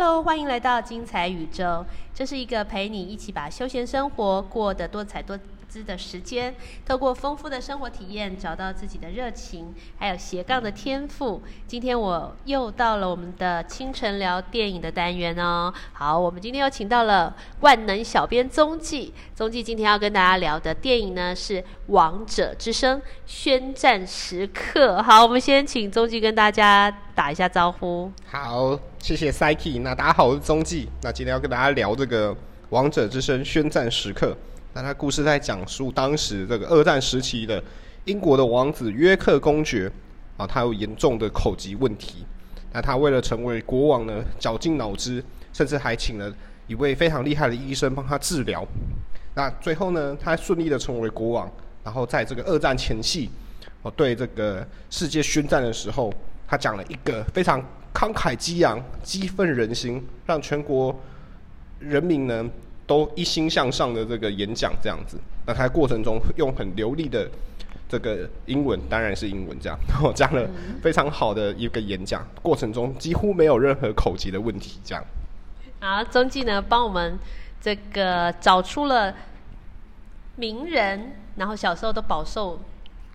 Hello，欢迎来到精彩宇宙。这是一个陪你一起把休闲生活过得多彩多姿的时间，透过丰富的生活体验，找到自己的热情，还有斜杠的天赋。今天我又到了我们的清晨聊电影的单元哦。好，我们今天又请到了万能小编踪迹。踪迹今天要跟大家聊的电影呢是《王者之声：宣战时刻》。好，我们先请踪迹跟大家打一下招呼。好，谢谢 Psyche。那大家好，我是踪迹。那今天要跟大家聊这个《王者之声：宣战时刻》。那他故事在讲述当时这个二战时期的英国的王子约克公爵啊，他有严重的口疾问题。那他为了成为国王呢，绞尽脑汁，甚至还请了一位非常厉害的医生帮他治疗。那最后呢，他顺利的成为国王。然后在这个二战前夕，哦，对这个世界宣战的时候，他讲了一个非常慷慨激昂、激愤人心，让全国人民呢。都一心向上的这个演讲这样子，那他过程中用很流利的这个英文，当然是英文这样，然后讲了非常好的一个演讲，过程中几乎没有任何口疾的问题这样。好，中纪呢帮我们这个找出了名人，然后小时候都饱受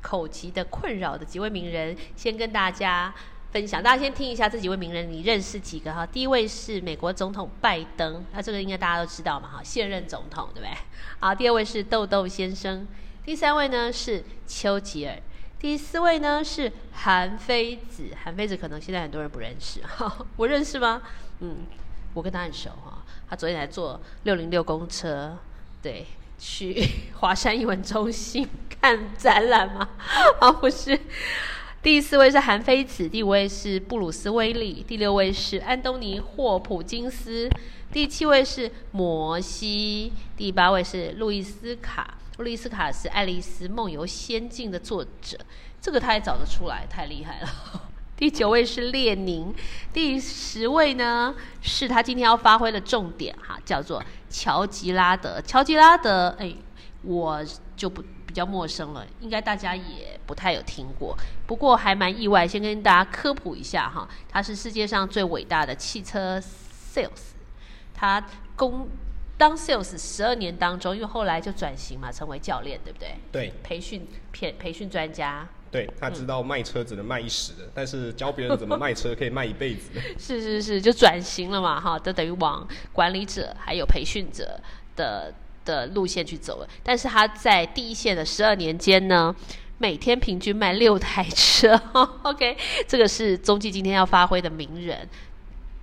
口疾的困扰的几位名人，先跟大家。分享，大家先听一下这几位名人，你认识几个哈？第一位是美国总统拜登，那这个应该大家都知道嘛哈，现任总统对不对？好，第二位是豆豆先生，第三位呢是丘吉尔，第四位呢是韩非子，韩非子可能现在很多人不认识，我认识吗？嗯，我跟他很熟哈，他昨天来坐六零六公车，对，去华山艺文中心 看展览吗？啊，不是。第四位是韩非子，第五位是布鲁斯威利，第六位是安东尼霍普金斯，第七位是摩西，第八位是路易斯卡。路易斯卡是《爱丽丝梦游仙境》的作者，这个他也找得出来，太厉害了。第九位是列宁，第十位呢是他今天要发挥的重点哈，叫做乔吉拉德。乔吉拉德，哎，我就不。比较陌生了，应该大家也不太有听过。不过还蛮意外，先跟大家科普一下哈，他是世界上最伟大的汽车 sales。他工当 sales 十二年当中，因为后来就转型嘛，成为教练，对不对？对，培训培培训专家。对他知道卖车只能卖一时的，但是教别人怎么卖车可以卖一辈子。是是是，就转型了嘛哈，就等于往管理者还有培训者的。的路线去走了，但是他在第一线的十二年间呢，每天平均卖六台车。OK，这个是中继今天要发挥的名人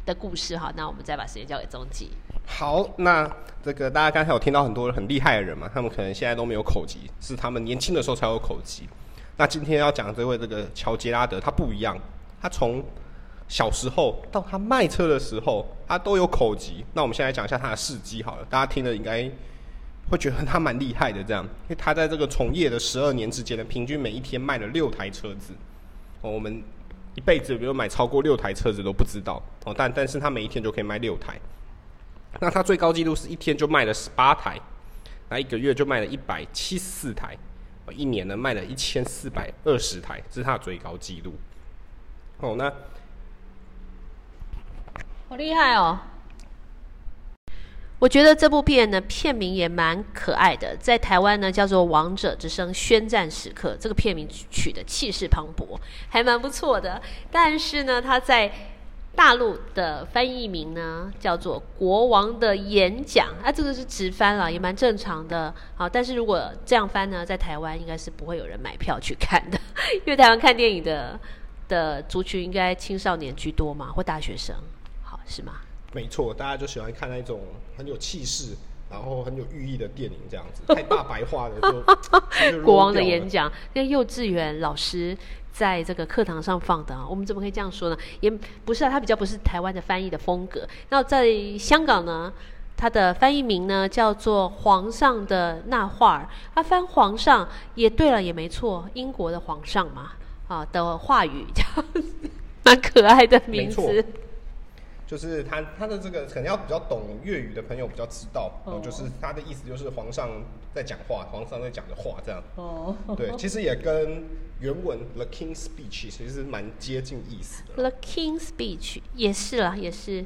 的故事哈。那我们再把时间交给中继。好，那这个大家刚才有听到很多很厉害的人嘛，他们可能现在都没有口疾，是他们年轻的时候才有口疾。那今天要讲这位这个乔杰拉德，他不一样，他从小时候到他卖车的时候，他都有口疾。那我们现在讲一下他的事迹好了，大家听了应该。会觉得他蛮厉害的，这样，因为他在这个从业的十二年之间呢，平均每一天卖了六台车子。哦，我们一辈子比如买超过六台车子都不知道哦，但但是他每一天就可以卖六台。那他最高纪录是一天就卖了十八台，那一个月就卖了一百七十四台，一年呢卖了一千四百二十台，这是他的最高纪录。哦，那好厉害哦。我觉得这部片呢，片名也蛮可爱的，在台湾呢叫做《王者之声：宣战时刻》，这个片名取的气势磅礴，还蛮不错的。但是呢，它在大陆的翻译名呢叫做《国王的演讲》，啊，这个是直翻了，也蛮正常的。好，但是如果这样翻呢，在台湾应该是不会有人买票去看的，因为台湾看电影的的族群应该青少年居多嘛，或大学生，好是吗？没错，大家就喜欢看那种很有气势，然后很有寓意的电影，这样子 太大白话的就。国王的演讲，那幼稚园老师在这个课堂上放的啊，我们怎么可以这样说呢？也不是啊，他比较不是台湾的翻译的风格。那在香港呢，他的翻译名呢叫做《皇上的那话儿》，他翻皇上也对了，也没错，英国的皇上嘛，啊的话语，这样 蛮可爱的名字。就是他他的这个可能要比较懂粤语的朋友比较知道，哦，就是他的意思就是皇上在讲话，皇上在讲的话这样。哦，对，其实也跟原文 The King's Speech 其实蛮接近意思的。The King's Speech 也是啦，也是。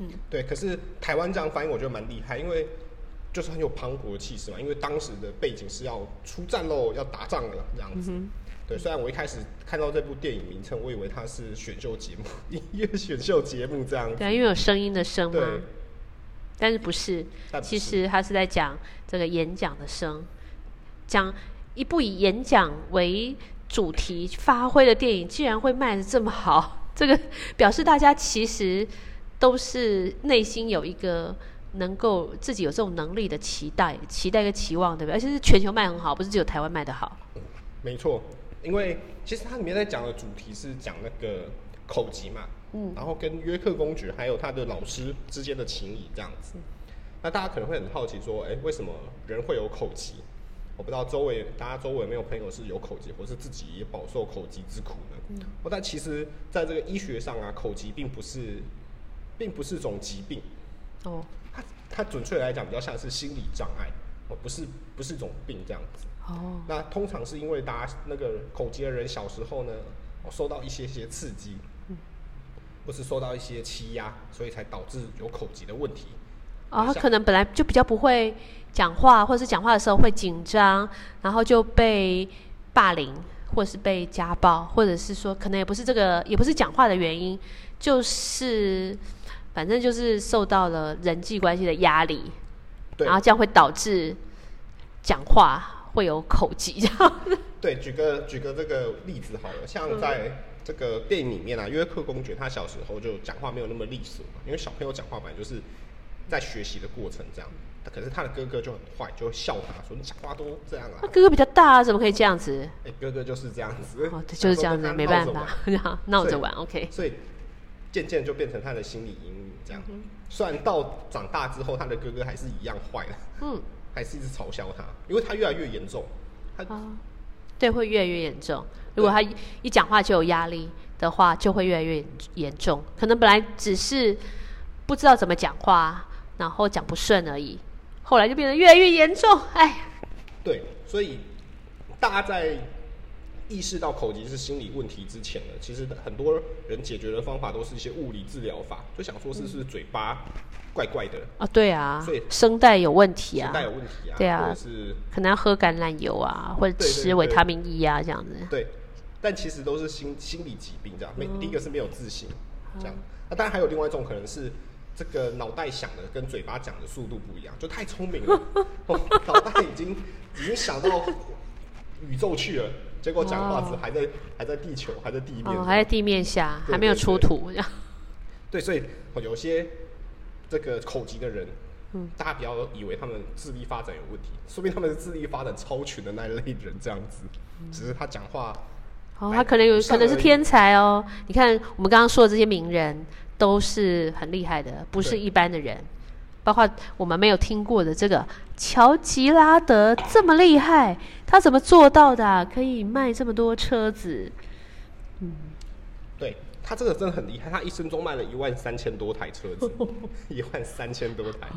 嗯，对。可是台湾这样翻译，我觉得蛮厉害，因为就是很有磅礴的气势嘛。因为当时的背景是要出战喽，要打仗了这样子。对，虽然我一开始看到这部电影名称，我以为它是选秀节目，音乐选秀节目这样子。对，因为有声音的声嘛。对。但是不是？其实他是在讲这个演讲的声，讲一部以演讲为主题发挥的电影，竟然会卖的这么好，这个表示大家其实都是内心有一个能够自己有这种能力的期待、期待跟期望，对不对？而且是全球卖很好，不是只有台湾卖的好。没错。因为其实它里面在讲的主题是讲那个口疾嘛，嗯，然后跟约克公爵还有他的老师之间的情谊这样子。那大家可能会很好奇说，哎，为什么人会有口疾？我不知道周围大家周围有没有朋友是有口疾，或是自己也饱受口疾之苦呢？嗯，但其实在这个医学上啊，口疾并不是，并不是种疾病。哦，它它准确来讲比较像是心理障碍，哦，不是不是种病这样子。哦，那通常是因为大家那个口疾的人小时候呢，受到一些些刺激，嗯，或是受到一些欺压，所以才导致有口疾的问题。哦，他可能本来就比较不会讲话，或者是讲话的时候会紧张，然后就被霸凌，或者是被家暴，或者是说可能也不是这个，也不是讲话的原因，就是反正就是受到了人际关系的压力，然后这样会导致讲话。会有口疾这样。对，举个举个这个例子好了，像在这个电影里面啊，约克公爵他小时候就讲话没有那么利索嘛，因为小朋友讲话本来就是在学习的过程这样。可是他的哥哥就很坏，就笑他说：“你讲话都这样啊。”他哥哥比较大啊，怎么可以这样子？哎，哥哥就是这样子，哦，就是这样子，没办法，闹着玩，OK。所以渐渐就变成他的心理阴影这样。虽然到长大之后，他的哥哥还是一样坏的，嗯。还是一直嘲笑他，因为他越来越严重。他对，会越来越严重。如果他一讲话就有压力的话，就会越来越严重。可能本来只是不知道怎么讲话，然后讲不顺而已，后来就变得越来越严重。哎，对，所以大家在。意识到口疾是心理问题之前呢，其实很多人解决的方法都是一些物理治疗法，就想说是是嘴巴怪怪的啊，对啊，所以声带有问题啊，声带有问题啊，对啊，是可能要喝橄榄油啊，或者吃维他命 E 啊这样子。对，但其实都是心心理疾病这样。没第一个是没有自信这样，那当然还有另外一种可能是这个脑袋想的跟嘴巴讲的速度不一样，就太聪明了，脑袋已经已经想到宇宙去了。结果讲话子还在还在地球，还在地面，还在地面下，还没有出土。对，所以有些这个口疾的人，嗯，大家不要以为他们智力发展有问题，说明他们是智力发展超群的那一类人，这样子。只是他讲话，哦，他可能有可能是天才哦。你看我们刚刚说的这些名人，都是很厉害的，不是一般的人。包括我们没有听过的这个乔吉拉德这么厉害，他怎么做到的？可以卖这么多车子？嗯，对他这个真的很厉害，他一生中卖了一万三千多台车子，一万三千多台。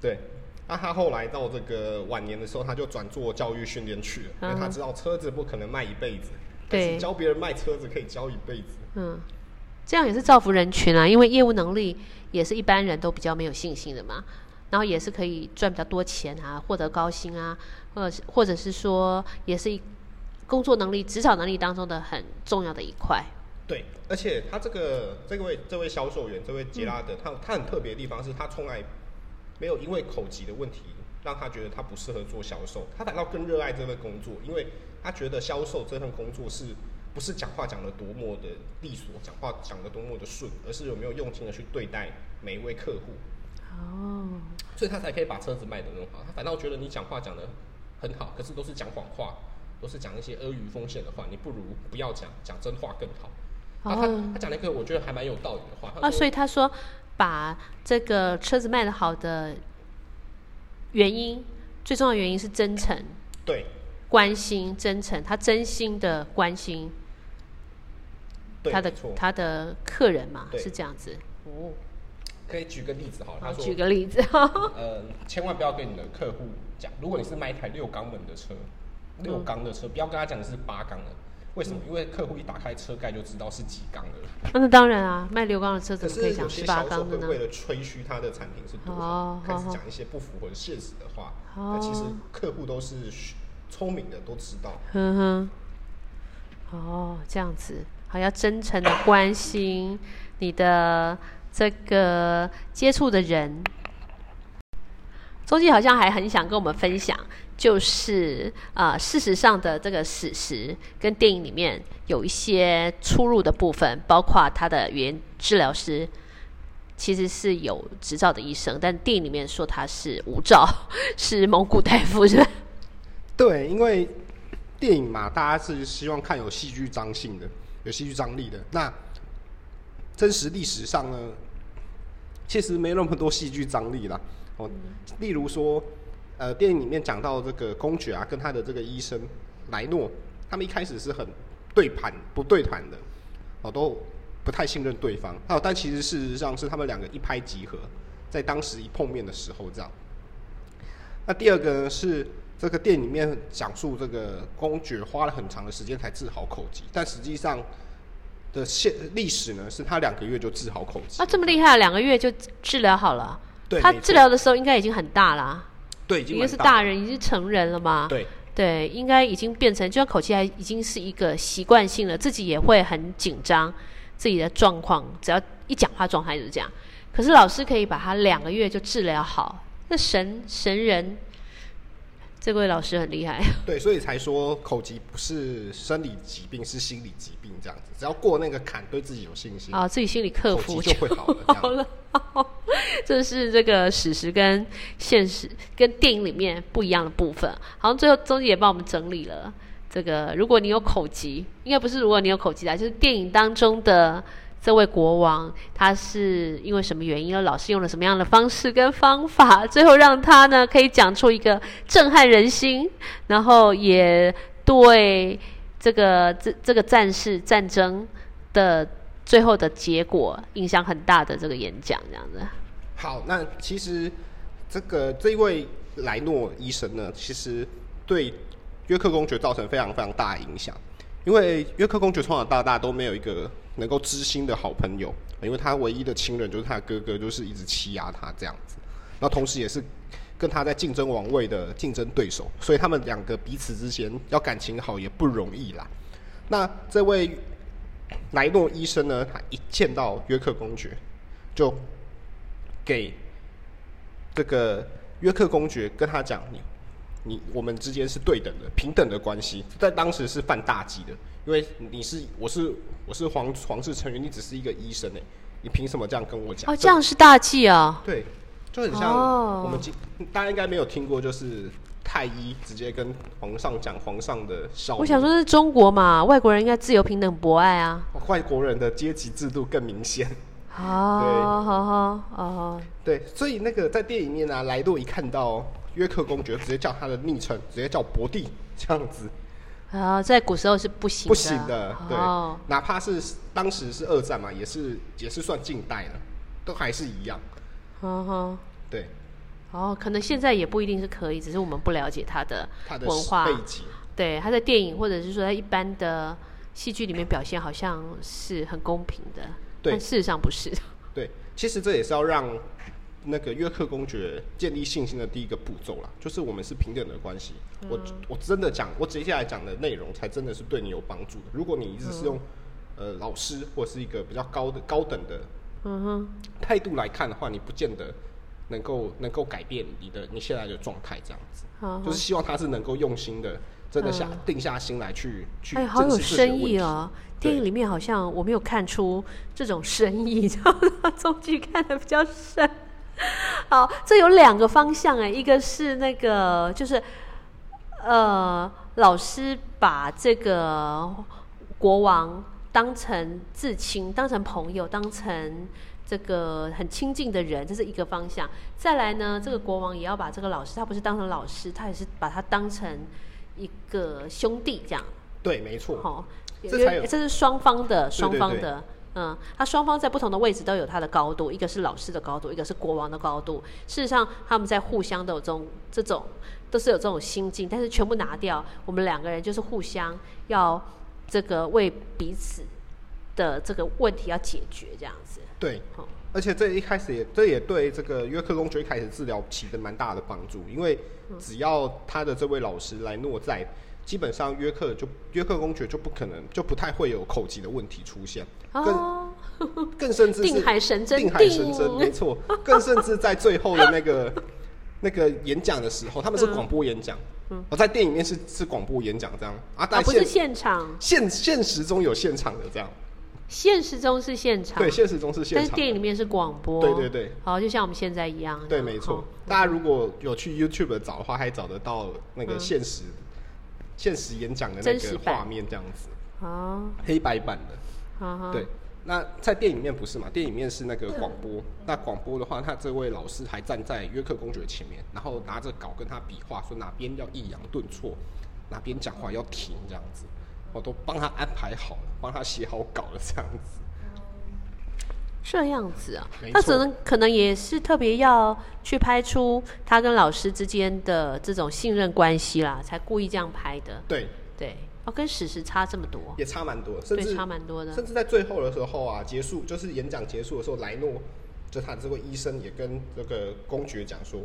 对，那他后来到这个晚年的时候，他就转做教育训练去了，因为他知道车子不可能卖一辈子，对，教别人卖车子可以教一辈子。嗯，这样也是造福人群啊，因为业务能力。也是一般人都比较没有信心的嘛，然后也是可以赚比较多钱啊，获得高薪啊，或者或者是说，也是工作能力、职场能力当中的很重要的一块。对，而且他这个这位这位销售员，这位杰拉德，他他很特别的地方是他从来没有因为口疾的问题让他觉得他不适合做销售，他反倒更热爱这份工作，因为他觉得销售这份工作是。不是讲话讲的多么的利索，讲话讲的多么的顺，而是有没有用心的去对待每一位客户。哦，所以他才可以把车子卖的那么好。他反倒觉得你讲话讲的很好，可是都是讲谎话，都是讲一些阿谀奉献的话，你不如不要讲，讲真话更好。他他讲了一个我觉得还蛮有道理的话。啊，所以他说把这个车子卖的好的原因，最重要的原因是真诚。对，关心真诚，他真心的关心。他的他的客人嘛是这样子哦，可以举个例子哈，他说举个例子，呃，千万不要跟你的客户讲，如果你是卖一台六缸门的车，六缸的车，不要跟他讲的是八缸的，为什么？因为客户一打开车盖就知道是几缸的。那当然啊，卖六缸的车怎么可以讲是八缸的呢？会为了吹嘘他的产品是多哦少，开始好好讲一些不符合现实的话。哦那其实客户都是聪明的，都知道。哼哼，哦，这样子，好，要真诚的关心你的这个接触的人。周记好像还很想跟我们分享，就是呃，事实上的这个史实跟电影里面有一些出入的部分，包括他的语言治疗师其实是有执照的医生，但电影里面说他是无照，是蒙古大夫，是吧？对，因为电影嘛，大家是希望看有戏剧张性的，有戏剧张力的。那真实历史上呢，其实没那么多戏剧张力啦。哦，例如说，呃，电影里面讲到这个公爵啊，跟他的这个医生莱诺，他们一开始是很对盘不对盘的，哦，都不太信任对方。哦，但其实事实上是他们两个一拍即合，在当时一碰面的时候这样。那第二个呢是这个电影里面讲述这个公爵花了很长的时间才治好口疾，但实际上的现历史呢是他两个月就治好口疾。啊，这么厉害，两个月就治疗好了。对，他治疗的时候应该已经很大啦，对已经是大人，已经是成人了嘛。对对，应该已经变成，就像口气还已经是一个习惯性了，自己也会很紧张自己的状况，只要一讲话状态就是这样。可是老师可以把他两个月就治疗好，那神神人，这位老师很厉害。对，所以才说口疾不是生理疾病，是心理疾病这样子。只要过那个坎，对自己有信心，啊，自己心理克服就会好了。这样好了，这是这个史实跟现实跟电影里面不一样的部分。好像最后中间也帮我们整理了这个，如果你有口疾，应该不是如果你有口疾啦，就是电影当中的这位国王，他是因为什么原因，而老师用了什么样的方式跟方法，最后让他呢可以讲出一个震撼人心，然后也对这个这这个战事战争的最后的结果影响很大的这个演讲，这样子。好，那其实这个这一位莱诺医生呢，其实对约克公爵造成非常非常大的影响，因为约克公爵从小到大都没有一个能够知心的好朋友，因为他唯一的亲人就是他的哥哥，就是一直欺压他这样子，然后同时也是跟他在竞争王位的竞争对手，所以他们两个彼此之间要感情好也不容易啦。那这位莱诺医生呢，他一见到约克公爵，就给这个约克公爵跟他讲，你你我们之间是对等的、平等的关系，在当时是犯大忌的，因为你是我是我是皇皇室成员，你只是一个医生哎，你凭什么这样跟我讲？哦，这样是大忌啊、对，就很像哦我们今、大家应该没有听过，就是太医直接跟皇上讲皇上的孝女。我想说，是中国嘛，外国人应该自由、平等、博爱啊。外国人的阶级制度更明显。哦，好好哦，对，所以那个在电影里面呢、莱诺一看到约克公爵，直接叫他的昵称，直接叫伯蒂这样子，啊，在古时候是不行的，不行的。对，哦，哪怕是当时是二战嘛，也是也是算近代了，都还是一样。嗯哼，对，哦，可能现在也不一定是可以，只是我们不了解他的他的文化背景。对，他在电影或者是说在一般的戏剧里面表现，好像是很公平的，但事实上不是。对，其实这也是要让那个约克公爵建立信心的第一个步骤啦，就是我们是平等的关系。我我真的讲，我接下来讲的内容才真的是对你有帮助的。如果你一直是用、呃老师或是一个比较高的高等的嗯，态度来看的话，你不见得能够能够改变你的你现在的状态这样子。好好就是希望他是能够用心的，真的下、嗯定下心来去去哎，好有深意哦！对电影里面好像我没有看出这种深意，这样中剧看的比较深。好，这有两个方向哎，一个是那个就是呃，老师把这个国王当成至亲，当成朋友，当成这个很亲近的人，这是一个方向。再来呢，这个国王也要把这个老师，他不是当成老师，他也是把他当成一个兄弟这样。对，没错。哦，这才有这是双方的，双方的，嗯，他双方在不同的位置都有他的高度，一个是老师的高度，一个是国王的高度。事实上，他们在互相都有这种这种，都是有这种心境，但是全部拿掉，我们两个人就是互相要这个为彼此的这个问题要解决这样子。对，好而且这一开始也这也对这个约克公爵一开始治疗起的蛮大的帮助，因为只要他的这位老师来诺在，基本上约克就约克公爵就不可能就不太会有口疾的问题出现，更哦，更甚至是定海神针，定海神针，定没错，更甚至在最后的那个 那个演讲的时候，他们是嗯。广播演讲，我在电影里面是是广播演讲这样。啊，不是现场，现现实中有现场的这样，现实中是现场，对，现实中是现但是场。电影里面是广播，对对对，好，就像我们现在一样，对，没错。哦。大家如果有去 YouTube 找的话，还找得到那个嗯。现实、现实演讲的那个画面，这样子，好，黑白版的。对，那在电影面不是嘛？电影面是那个广播。那广播的话，他这位老师还站在约克公爵前面，然后拿着稿跟他比划，说哪边要抑扬顿挫，哪边讲话要停，这样子，我都帮他安排好了，帮他写好稿了，这样子。这样子啊没，他错可能可能也是特别要去拍出他跟老师之间的这种信任关系啦，才故意这样拍的。对，对，哦，跟史实差这么多，也差蛮多，甚，至差蛮多的。甚至在最后的时候啊，结束就是演讲结束的时候，莱诺就他这位医生也跟这个公爵讲说，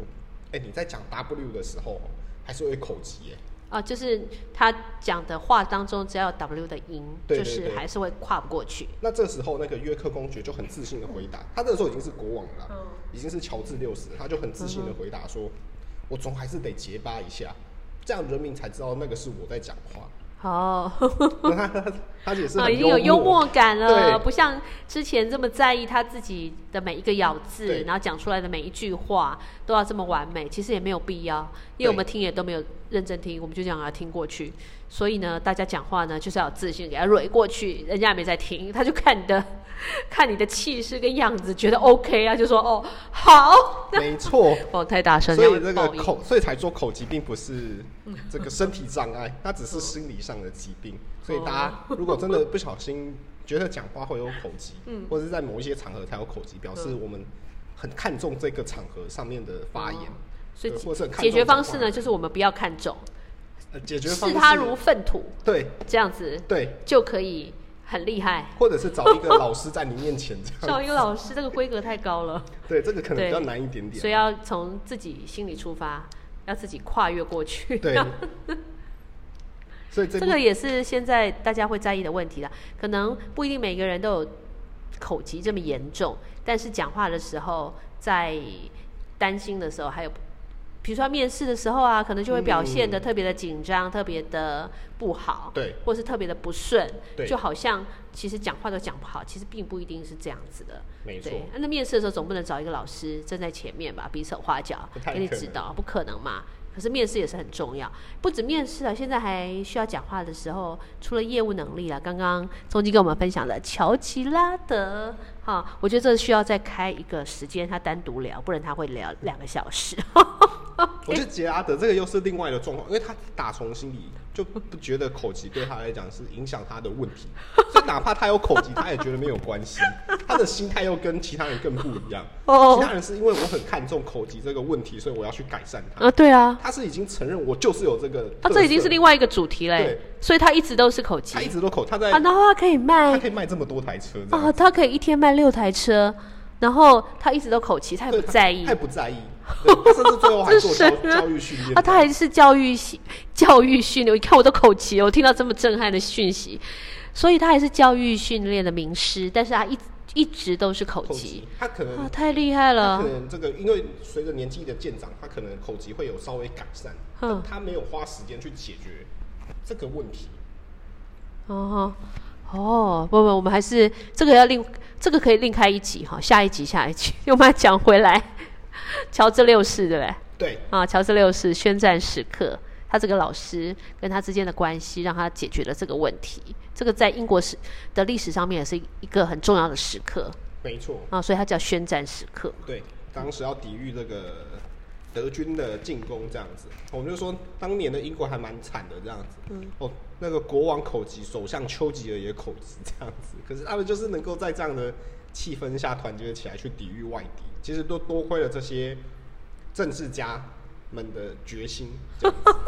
哎、你在讲 W 的时候还是会口疾耶。啊，就是他讲的话当中只要有 W 的音，就对对对是还是会跨不过去。那这时候那个约克公爵就很自信的回答，他这个时候已经是国王了嗯，已经是乔治六世，他就很自信的回答说，我总还是得结巴一下，这样人民才知道那个是我在讲话。哦，他也是啊，已经有幽默感了，不像之前这么在意他自己的每一个咬字，然后讲出来的每一句话都要这么完美，其实也没有必要，因为我们听也都没有认真听，我们就这样把它听过去。所以呢，大家讲话呢就是要自信，给他蕊过去，人家也没在听，他就看你的 看你的气势跟样子，觉得 OK 啊，就说哦好，没错。哦太大声，所以这个口，所以才说口疾并不是这个身体障碍，它只是心理上的疾病。所以大家如果真的不小心觉得讲话会有口疾，嗯。或者是在某一些场合才有口疾，表示我们很看重这个场合上面的发言。所以或者看解决方式呢，就是我们不要看重，呃解决方式视他如粪土，对这样子对，就可以很厉害。或者是找一个老师在你面前这样。找一个老师，这个规格太高了，对，这个可能比较难一点点。所以要从自己心里出发，要自己跨越过去。对，所以这部 这个也是现在大家会在意的问题啦。可能不一定每个人都有口疾这么严重，但是讲话的时候，在担心的时候，还有比如说面试的时候啊，可能就会表现的嗯特别的紧张，特别的不好，对或是特别的不顺，对就好像其实讲话都讲不好，其实并不一定是这样子的。没错，那面试的时候总不能找一个老师站在前面吧，比手画脚给你指导，不可能嘛。可是面试也是很重要，不止面试啊，现在还需要讲话的时候，除了业务能力啊，刚刚中基跟我们分享的乔吉拉德，哈，我觉得这需要再开一个时间，他单独聊，不然他会聊两个小时。我觉得杰拉德这个又是另外的状况，因为他打从心里就不觉得口疾对他来讲是影响他的问题，所以哪怕他有口疾，他也觉得没有关系。他的心态又跟其他人更不一样。哦。其他人是因为我很看重口疾这个问题，所以我要去改善他。啊，对啊，他是已经承认我就是有这个啊，特这已经是另外一个主题嘞对，所以他一直都是口疾。他一直都口，他在啊，然后他可以卖。他可以卖这么多台车啊，他可以一天卖六台车，然后他一直都口疾，他也不在意。他也不在意，甚至最后还做教教育训练啊，他还是教育系教育训练。你看我都口疾了，我听到这么震撼的讯息，所以他还是教育训练的名师，但是他一一直都是口口疾疾，他可能啊，太厉害他了可。能这个，因为随着年纪的渐长，他可能口疾会有稍微改善，嗯但他没有花时间去解决这个问题。哦哦，不不，我们还是这个要另这个可以另开一集哈，下一集下一集，我们要讲回来，乔治六世对不对？对，啊，乔治六世宣战时刻，他这个老师跟他之间的关系，让他解决了这个问题。这个在英国史的历史上面也是一个很重要的时刻没错，啊，所以他叫宣战时刻。对，当时要抵御这个德军的进攻，这样子，我们就说当年的英国还蛮惨的这样子。嗯，哦，那个国王口疾，首相丘吉尔也口疾这样子，可是他们就是能够在这样的气氛下团结起来去抵御外敌，其实都多亏了这些政治家们的决心。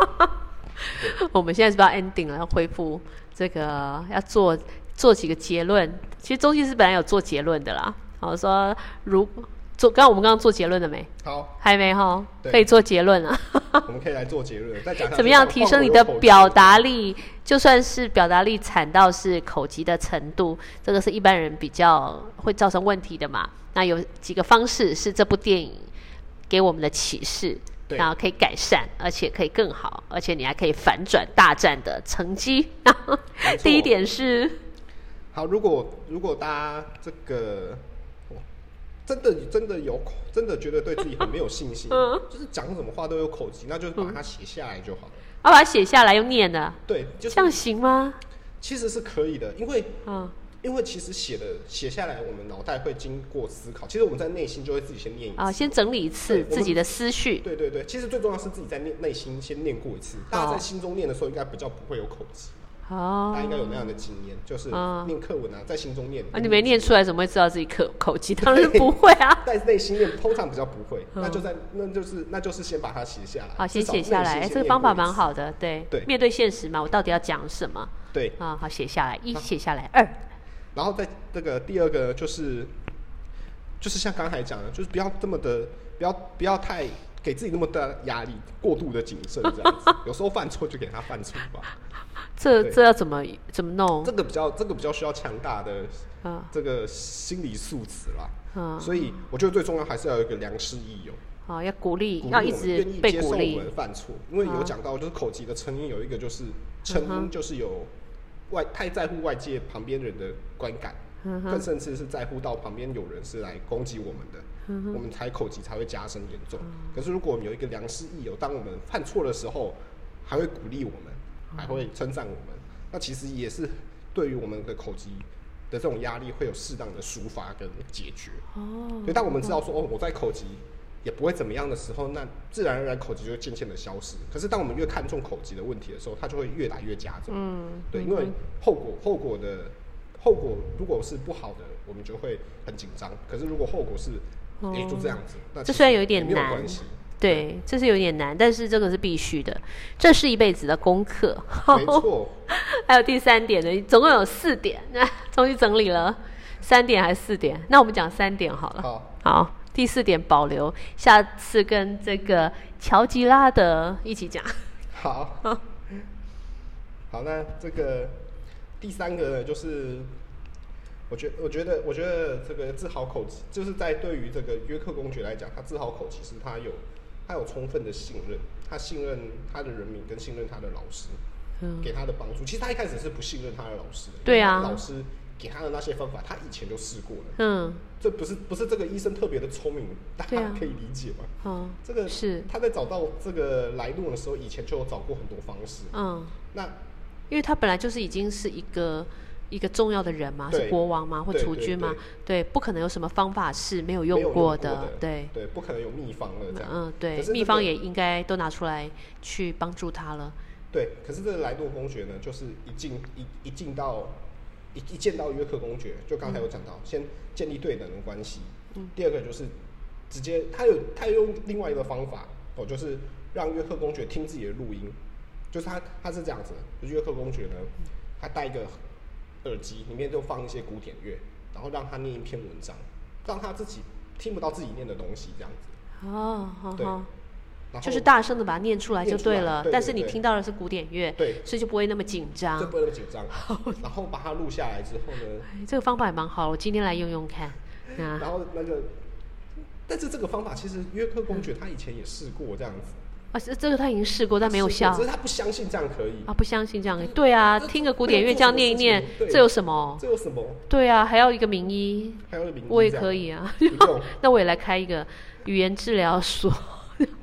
我们现在是不是要 ending 了？要恢复这个要做做几个结论。其实中纪是本来有做结论的啦，好说如做，刚刚我们刚刚做结论了没？好，还没哈，可以做结论了。我们可以来做结论，再讲怎么样提升你的表达力？就算是表达力惨到是口疾的程度，这个是一般人比较会造成问题的嘛。那有几个方式是这部电影给我们的启示，然后可以改善，而且可以更好，而且你还可以反转大战的成绩。第一点是，好，如果如果大家这个哦真的真的有口，真的觉得对自己很没有信心，嗯就是讲什么话都有口疾，那就是把它写下来就好了。啊把它写下来又念的，对，就是这样行吗？其实是可以的，因为嗯，因为其实写的写下来，我们脑袋会经过思考，其实我们在内心就会自己先念一次。啊，先整理一次自己的思绪。对对对，其实最重要是自己在内内心先念过一次，大家在哦心中念的时候，应该比较不会有口疾。哦大家应该有那样的经验，就是嗯念课文啊，在心中念。啊，你没念出来，怎么会知道自己口口疾？当然不会啊。在内心念通常比较不会，嗯那就在那就是那就是先把它写下来。好，先写下来，这个方法蛮好的。对，对面对现实嘛，我到底要讲什么对，啊？好，写下来，一写下来，二然后在这个第二个就是就是像刚才讲的，就是不要这么的，不要不要太给自己那么大压力，过度的谨慎这样子。有时候犯错就给他犯错吧，对 这这要怎么怎么弄这？个比较这个比较需要强大的啊这个心理素质啦。啊，所以我觉得最重要还是要有一个良师益友。好，要鼓励，要一直被鼓励接受我们。犯错，因为有啊讲到就是口疾的成因有一个就是成因就是有外太在乎外界旁边人的观感，更甚至是在乎到旁边有人是来攻击我们的，嗯我们才口疾才会加深严重。可是如果我们有一个良师益友，当我们犯错的时候，还会鼓励我们，还会称赞我们，那其实也是对于我们的口疾的这种压力会有适当的抒发跟解决。哦，所以当我们知道说哦我在口疾也不会怎么样的时候，那自然而然口疾就会渐渐的消失。可是当我们越看重口疾的问题的时候，它就会越来越加重。嗯，对，因为后果后果的后果如果是不好的，我们就会很紧张。可是如果后果是哎、诶就这样子，那这虽然有一点也没有难关系，对，这是有点难，但是这个是必须的，这是一辈子的功课。没错。还有第三点呢，总共有四点，那 终于整理了三点还是四点？那我们讲三点好了。好，好，第四点保留，下次跟这个乔吉拉德一起讲。好，好，那这个第三个呢，就是我觉我觉得我觉得这个自豪口疾，就是在对于这个约克公爵来讲，他自豪口其实他有他有充分的信任，他信任他的人民跟信任他的老师，嗯给他的帮助。其实他一开始是不信任他的老师的，对啊老师给他的那些方法，他以前就试过了。嗯，这不是不是这个医生特别的聪明，大家可以理解吗？好，这个是他在找到这个来路的时候，以前就有找过很多方式。嗯，那因为他本来就是已经是一个一个重要的人吗，是对国王吗，或储君吗，对，不可能有什么方法是没有用过过的，对，对，不可能有秘方了这样。嗯，对可，是秘方也应该都拿出来去帮助他了。对，可是这个莱诺公爵呢，就是一进一一进到一一见到约克公爵，就刚才有讲到，先建立对等的关系。嗯。第二个就是直接他有他用另外一个方法哦，就是让约克公爵听自己的录音，就是他他是这样子的，就是约克公爵呢，他带一个耳机，里面就放一些古典乐，然后让他念一篇文章，让他自己听不到自己念的东西，这样子。哦，好对。好，就是大声的把它念出来就对了，对对对。但是你听到的是古典乐，对。所以就不会那么紧张。就。不会那么紧张，然后把它录下来之后呢，哎这个方法也蛮好，我今天来用用看。啊，然后那个，但是这个方法其实约克公爵他以前也试过这样子，啊，这这个他已经试过，但没有效。只是他不相信这样可以。啊，不相信这样。对啊，这听个古典乐这样念一念这有什么这有什么？对啊，还要一个名医，还有名医我也可以啊。那我也来开一个语言治疗所，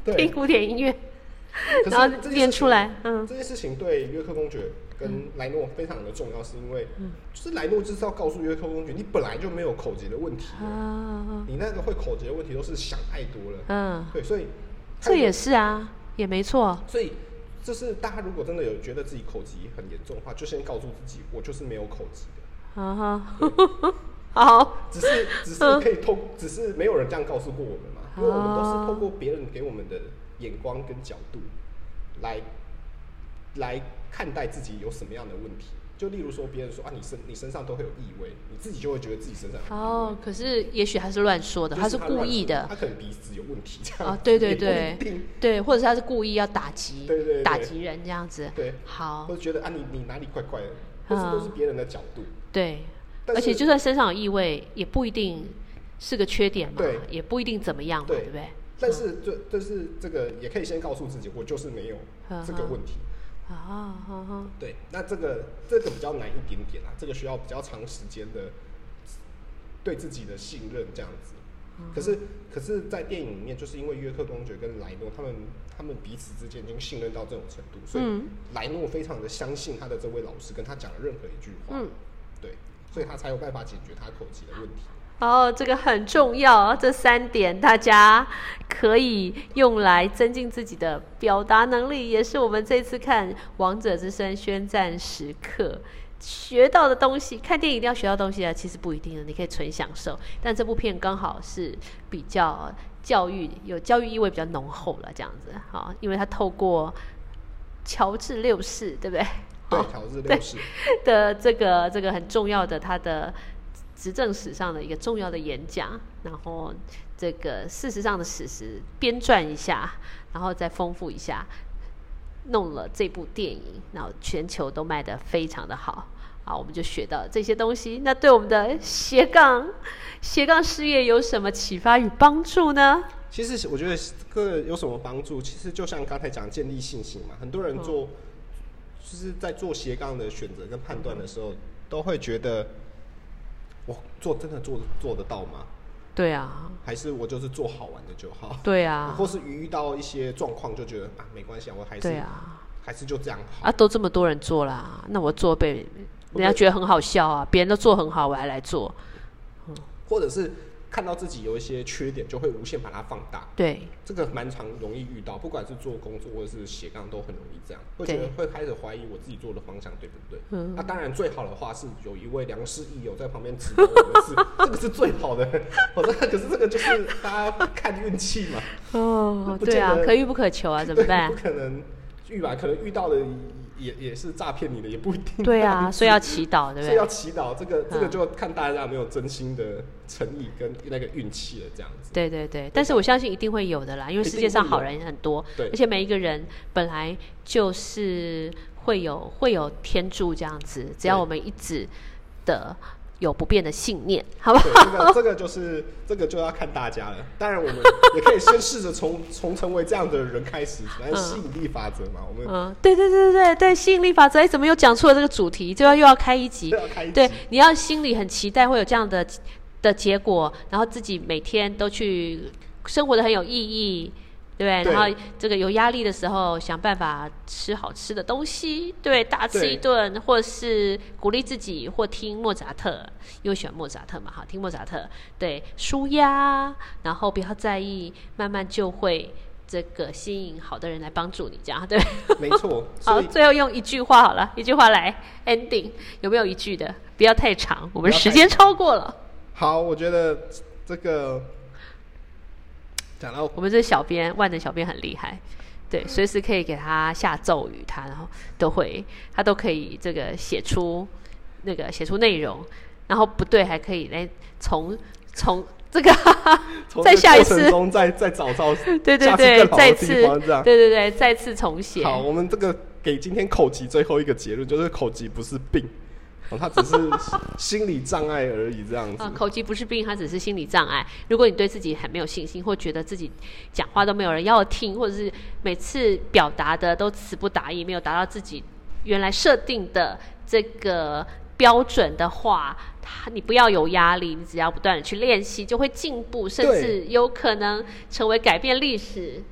对。听古典音乐，然后念出来。嗯，这件事情对约克公爵跟莱诺非常的重要，是因为就是莱诺就是要告诉约克公爵，你本来就没有口结的问题，啊，你那个会口结的问题都是想太多了。嗯，对，所以这也是啊，也没错。所以就是大家如果真的有觉得自己口疾很严重的话，就先告诉自己，我就是没有口疾的。啊哈，好，只是只是可以透，只是没有人这样告诉过我们嘛，因为我们都是透过别人给我们的眼光跟角度来来看待自己有什么样的问题。就例如说，别人说啊，你身你身上都会有异味，你自己就会觉得自己身上哦，可是也许他是乱说的，就他是故意的他可能鼻子有问题这样哦，对对对对，或者是他是故意要打击对对对打击人这样子。对，好或，者觉得啊你你哪里怪怪的，或是都是别人的角度。对，而且就算身上有异味，也不一定是个缺点嘛对，也不一定怎么样嘛，对对不对？但是这这是这个也可以先告诉自己，我就是没有这个问题。啊，对，那这个这个比较难一点点啊，这个需要比较长时间的对自己的信任这样子。可是，可是在电影里面，就是因为约克公爵跟莱诺他们他们彼此之间已经信任到这种程度，所以嗯。莱诺非常的相信他的这位老师跟他讲的任何一句话，嗯。对，所以他才有办法解决他口疾的问题。哦，这个很重要，这三点大家可以用来增进自己的表达能力，也是我们这次看《王者之声》宣战时刻学到的东西。看电影一定要学到东西啊，其实不一定的，你可以纯享受。但这部片刚好是比较教育，有教育意味比较浓厚了，这样子好，因为它透过乔治六世，对不对？对，乔治六世，的这个这个很重要的他的执政史上的一个重要的演讲，然后这个事实上的史实编撰一下，然后再丰富一下，弄了这部电影，然后全球都卖得非常的好。好，我们就学到这些东西。那对我们的斜杠斜杠事业有什么启发与帮助呢？其实我觉得这个有什么帮助？其实就像刚才讲建立信心嘛，很多人做、就是在做斜杠的选择跟判断的时候，都会觉得我做真的做做得到吗？对啊，还是我就是做好玩的就好？对啊 或，是遇到一些状况就觉得啊没关系啊，我还是、对啊，还是就这样好。啊，都这么多人做啦，那我做被人家觉得很好笑啊，别人都做很好，我还来做，或者是看到自己有一些缺点，就会无限把它放大。对这个蛮常容易遇到，不管是做工作或者是斜杠，都很容易这样，会觉得对会开始怀疑我自己做的方向对不对。嗯那当然最好的话是有一位良师益友在旁边指导我们是，这个是最好的。我说可是这个就是大家看运气嘛，哦，不对啊，可遇不可求啊，怎么对办 不？可能遇吧，可能遇到的也也是诈骗你的，也不一定。对啊，所以要祈祷，对不对所以要？祈祷，这个这个嗯就看大家有没有真心的诚意跟那个运气了，这样子。对对对，但是我相信一定会有的啦，因为世界上好人很多，对而且每一个人本来就是会有会有天助这样子，只要我们一直的有不变的信念，好吧？对，这个这个就是这个就要看大家了。当然，我们也可以先试着从 从成为这样的人开始，反正吸引力法则嘛，我们嗯，对对对对对，吸引力法则，哎，怎么又讲出了这个主题？就要又要开一集都，要开一集对，你要心里很期待会有这样的的结果，然后自己每天都去生活的很有意义，对？然后这个有压力的时候，想办法吃好吃的东西，对，大吃一顿，或是鼓励自己，或听莫扎特，因为喜欢莫扎特嘛，哈，听莫扎特，对，舒压，然后不要在意，慢慢就会。这个吸引好的人来帮助你，这样对。没错。好，最后用一句话好了，一句话来 ending，有没有一句的？不要太长，我们时间超过了。好，我觉得这个讲到我们这小编万能小编很厉害，对，随时可以给他下咒语，他然后都会，他都可以这个写出那个写出内容，然后不对还可以来从从这个 再下一次，中再再找到 对对对再次对对对，再次重写。好，我们这个给今天口疾最后一个结论就是口疾不是病，哦，它只是心理障碍而已，这样子啊，。口疾不是病，他只是心理障碍。如果你对自己很没有信心，或觉得自己讲话都没有人要听，或者是每次表达的都词不达意，没有达到自己原来设定的这个标准的话，他你不要有压力，你只要不断的去练习，就会进步，甚至有可能成为改变历史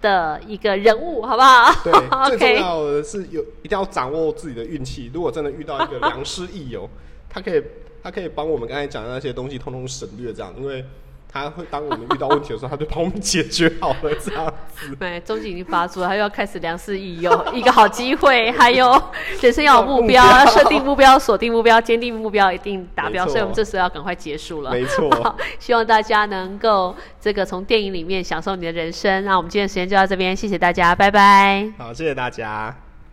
的一个人物，好不好？对，最重。要的是有一定要掌握自己的运气。如果真的遇到一个良师益友，他可以他可以帮我们刚才讲的那些东西通通省略，这样，因为他会当我们遇到问题的时候，他就帮我们解决好了，这样子。对，终极已经发出了，他又要开始良师益友，一个好机会，还有 人生要有目标，目标设定目标，锁定目标，坚定目标，一定达标。所以我们这时候要赶快结束了。没错，希望大家能够这个从电影里面享受你的人生。那我们今天的时间就到这边，谢谢大家，拜拜。好，谢谢大家。